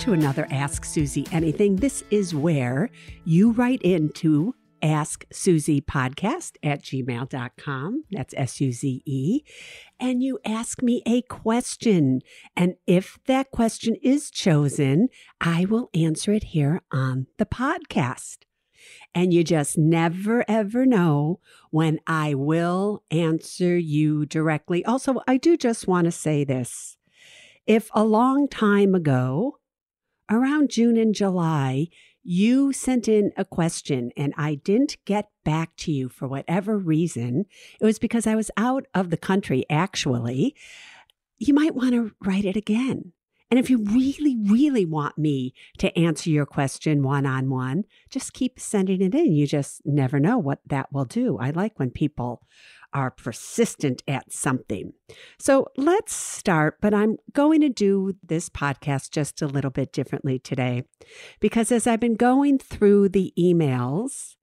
To another Ask Suze Anything. This is where you write into Ask Suze podcast at gmail.com. That's S U Z E. And you ask me a question. And if that question is chosen, I will answer it here on the podcast. And you just never ever know when I will answer you directly. Also, I do just want to say this. If a long time ago around June and July, you sent in a question and I didn't get back to you for whatever reason. It was because I was out of the country, actually. You might want to write it again. And if you really, really want me to answer your question one on one, just keep sending it in. You just never know what that will do. I like when people are persistent at something. So let's start, but I'm going to do this podcast just a little bit differently today because as I've been going through the emails,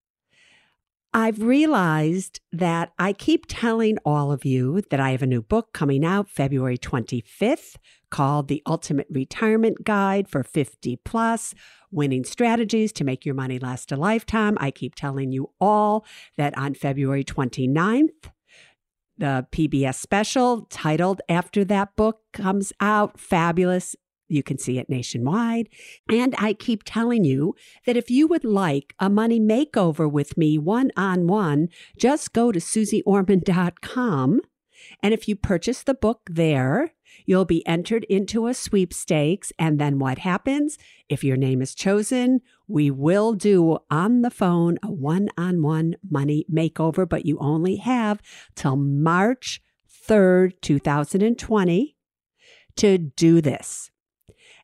I've realized that I keep telling all of you that I have a new book coming out February 25th called The Ultimate Retirement Guide for 50 Plus Winning Strategies to Make Your Money Last a Lifetime. I keep telling you all that on February 29th, the PBS special titled after that book comes out. Fabulous. You can see it nationwide. And I keep telling you that if you would like a money makeover with me one on one, just go to suzeorman.com. And if you purchase the book there, You'll be entered into a sweepstakes. And then what happens? If your name is chosen, we will do on the phone a one on one money makeover, but you only have till March 3rd, 2020 to do this.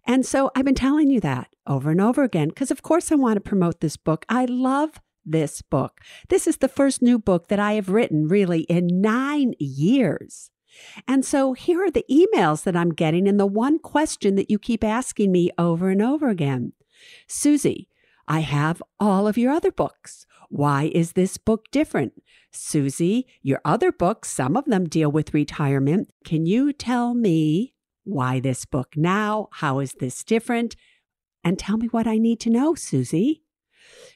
And so I've been telling you that over and over again because, of course, I want to promote this book. I love this book. This is the first new book that I have written really in nine years. And so here are the emails that I'm getting, and the one question that you keep asking me over and over again Suze, I have all of your other books. Why is this book different? Suze, your other books, some of them deal with retirement. Can you tell me why this book now? How is this different? And tell me what I need to know, Suze.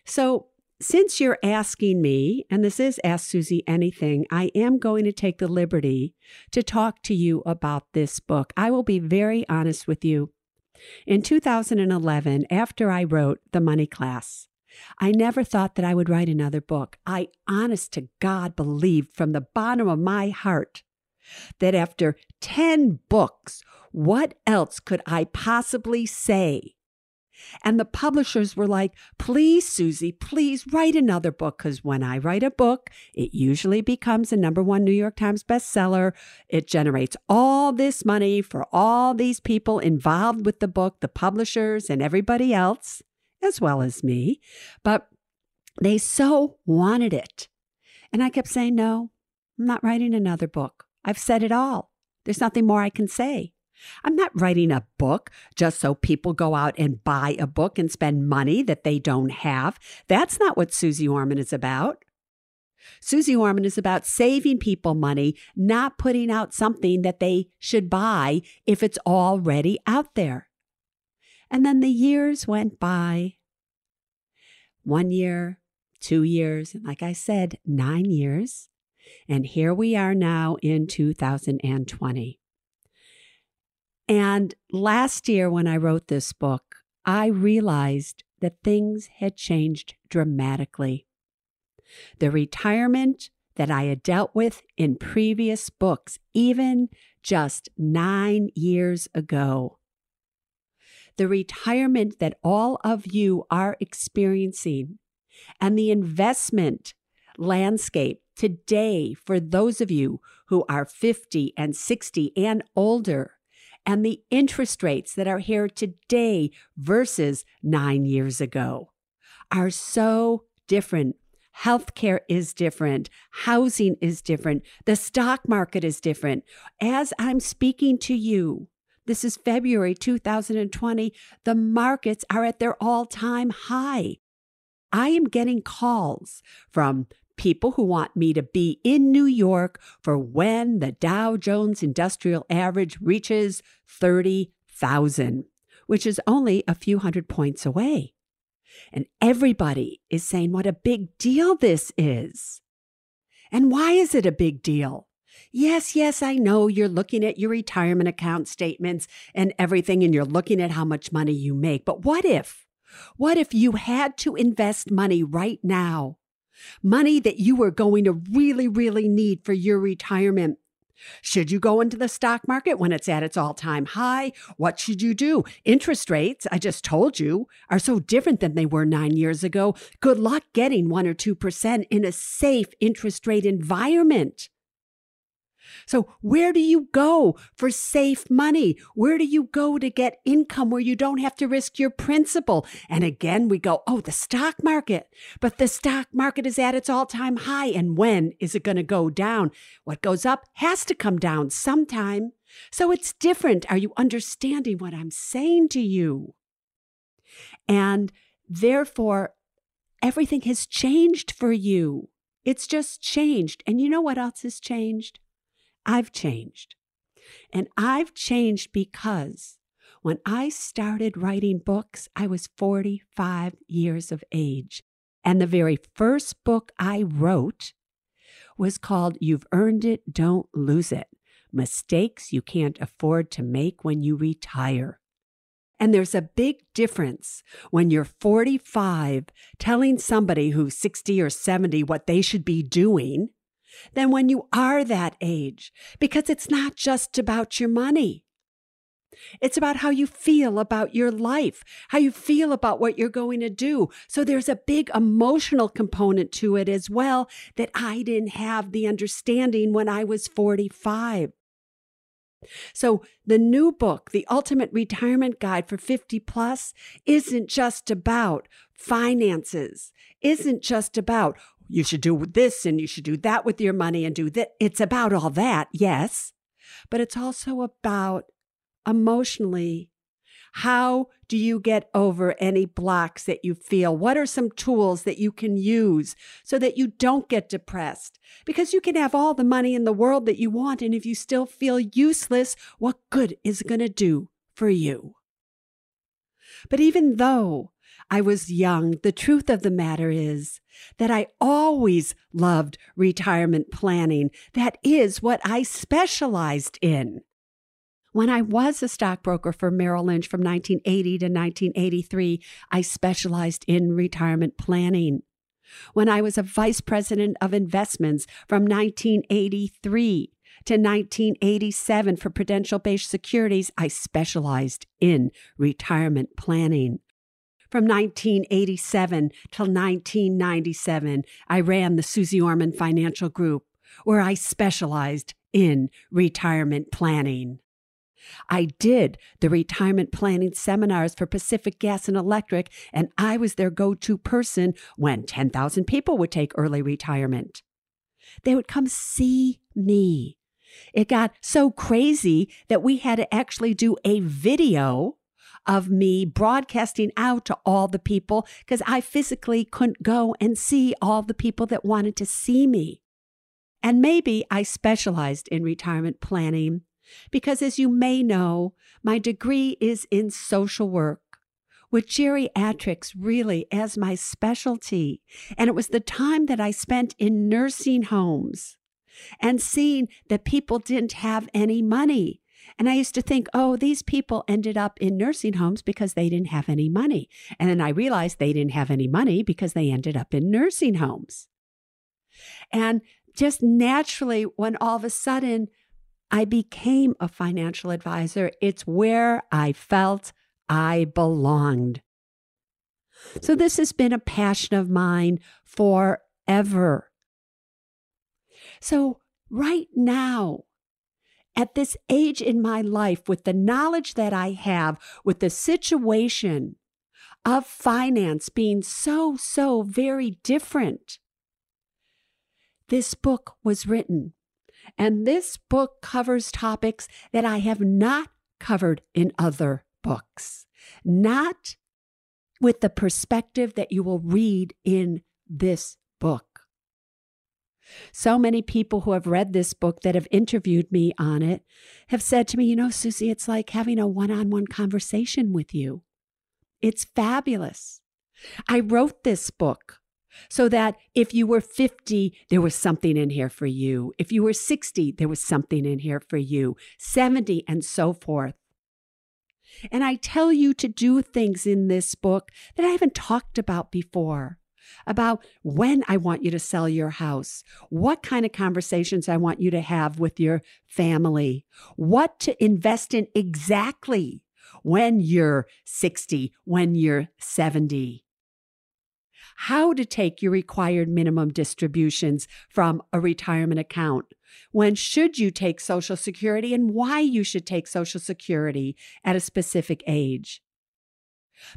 So since you're asking me, and this is Ask Suze Anything, I am going to take the liberty to talk to you about this book. I will be very honest with you. In 2011, after I wrote The Money Class, I never thought that I would write another book. I, honest to God, believed from the bottom of my heart that after 10 books, what else could I possibly say and the publishers were like, please, Suze, please write another book. Because when I write a book, it usually becomes a number one New York Times bestseller. It generates all this money for all these people involved with the book, the publishers and everybody else, as well as me. But they so wanted it. And I kept saying, no, I'm not writing another book. I've said it all. There's nothing more I can say. I'm not writing a book just so people go out and buy a book and spend money that they don't have. That's not what Suze Orman is about. Suze Orman is about saving people money, not putting out something that they should buy if it's already out there. And then the years went by. One year, two years, and like I said, nine years. And here we are now in 2020. And last year, when I wrote this book, I realized that things had changed dramatically. The retirement that I had dealt with in previous books, even just nine years ago. The retirement that all of you are experiencing and the investment landscape today for those of you who are 50 and 60 and older, and the interest rates that are here today versus nine years ago are so different. Healthcare is different. Housing is different. The stock market is different. As I'm speaking to you, this is February 2020. The markets are at their all time high. I am getting calls from people who want me to be in New York for when the Dow Jones Industrial Average reaches 30,000, which is only a few hundred points away. And everybody is saying what a big deal this is. And why is it a big deal? Yes, yes, I know you're looking at your retirement account statements and everything, and you're looking at how much money you make. But what if? What if you had to invest money right now? Money that you are going to really, really need for your retirement. Should you go into the stock market when it's at its all time high? What should you do? Interest rates, I just told you, are so different than they were nine years ago. Good luck getting 1% or 2% in a safe interest rate environment. So, where do you go for safe money? Where do you go to get income where you don't have to risk your principal? And again, we go, oh, the stock market. But the stock market is at its all time high. And when is it going to go down? What goes up has to come down sometime. So, it's different. Are you understanding what I'm saying to you? And therefore, everything has changed for you. It's just changed. And you know what else has changed? I've changed. And I've changed because when I started writing books, I was 45 years of age. And the very first book I wrote was called You've Earned It, Don't Lose It Mistakes You Can't Afford to Make When You Retire. And there's a big difference when you're 45 telling somebody who's 60 or 70 what they should be doing than when you are that age because it's not just about your money. It's about how you feel about your life, how you feel about what you're going to do. So there's a big emotional component to it as well that I didn't have the understanding when I was 45. So, the new book, The Ultimate Retirement Guide for 50 Plus, isn't just about finances, isn't just about you should do this and you should do that with your money and do that. It's about all that, yes, but it's also about emotionally how do you get over any blocks that you feel? What are some tools that you can use so that you don't get depressed? Because you can have all the money in the world that you want, and if you still feel useless, what good is it going to do for you? But even though I was young, the truth of the matter is that I always loved retirement planning. That is what I specialized in. When I was a stockbroker for Merrill Lynch from 1980 to 1983, I specialized in retirement planning. When I was a vice president of investments from 1983 to 1987 for Prudential-Bache Securities, I specialized in retirement planning. From 1987 till 1997, I ran the Suze Orman Financial Group, where I specialized in retirement planning. I did the retirement planning seminars for Pacific Gas and Electric, and I was their go to person when 10,000 people would take early retirement. They would come see me. It got so crazy that we had to actually do a video of me broadcasting out to all the people because I physically couldn't go and see all the people that wanted to see me. And maybe I specialized in retirement planning because, as you may know, my degree is in social work with geriatrics really as my specialty. And it was the time that I spent in nursing homes and seeing that people didn't have any money. And I used to think, oh, these people ended up in nursing homes because they didn't have any money. And then I realized they didn't have any money because they ended up in nursing homes. And just naturally, when all of a sudden I became a financial advisor, it's where I felt I belonged. So, this has been a passion of mine forever. So, right now, at this age in my life, with the knowledge that I have, with the situation of finance being so, so very different, this book was written. And this book covers topics that I have not covered in other books, not with the perspective that you will read in this book. So many people who have read this book that have interviewed me on it have said to me, You know, Suze, it's like having a one on one conversation with you. It's fabulous. I wrote this book so that if you were 50, there was something in here for you. If you were 60, there was something in here for you, 70, and so forth. And I tell you to do things in this book that I haven't talked about before about when I want you to sell your house, what kind of conversations I want you to have with your family, what to invest in exactly when you're 60, when you're 70. How to take your required minimum distributions from a retirement account. When should you take Social Security and why you should take Social Security at a specific age.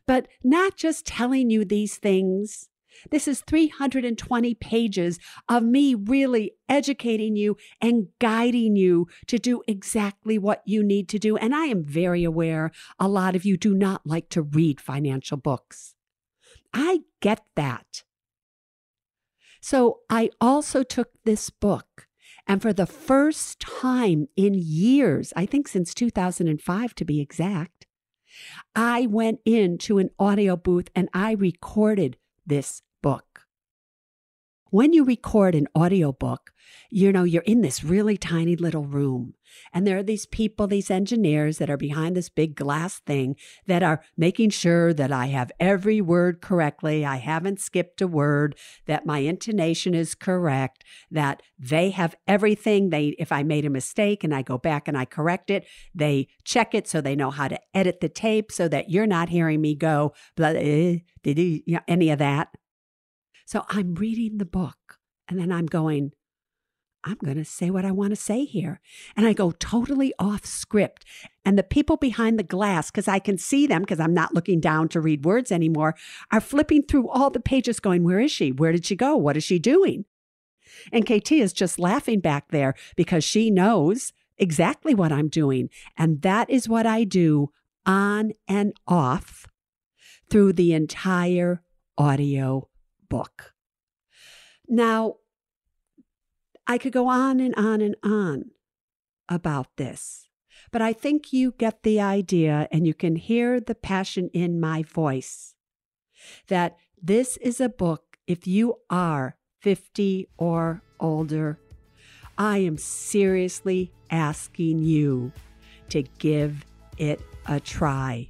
But not just telling you these things this is 320 pages of me really educating you and guiding you to do exactly what you need to do. And I am very aware a lot of you do not like to read financial books. I get that. So I also took this book. And for the first time in years, I think since 2005 to be exact, I went into an audio booth and I recorded this. When you record an audiobook, you know, you're in this really tiny little room. And there are these people, these engineers that are behind this big glass thing that are making sure that I have every word correctly. I haven't skipped a word, that my intonation is correct, that they have everything. They, if I made a mistake and I go back and I correct it, they check it so they know how to edit the tape so that you're not hearing me go, blah, eh, you, you know, any of that. So I'm reading the book and then I'm going, I'm going to say what I want to say here. And I go totally off script. And the people behind the glass, because I can see them because I'm not looking down to read words anymore, are flipping through all the pages going, Where is she? Where did she go? What is she doing? And KT is just laughing back there because she knows exactly what I'm doing. And that is what I do on and off through the entire audio book. Now, I could go on and on and on about this, but I think you get the idea and you can hear the passion in my voice that this is a book, if you are 50 or older, I am seriously asking you to give it a try.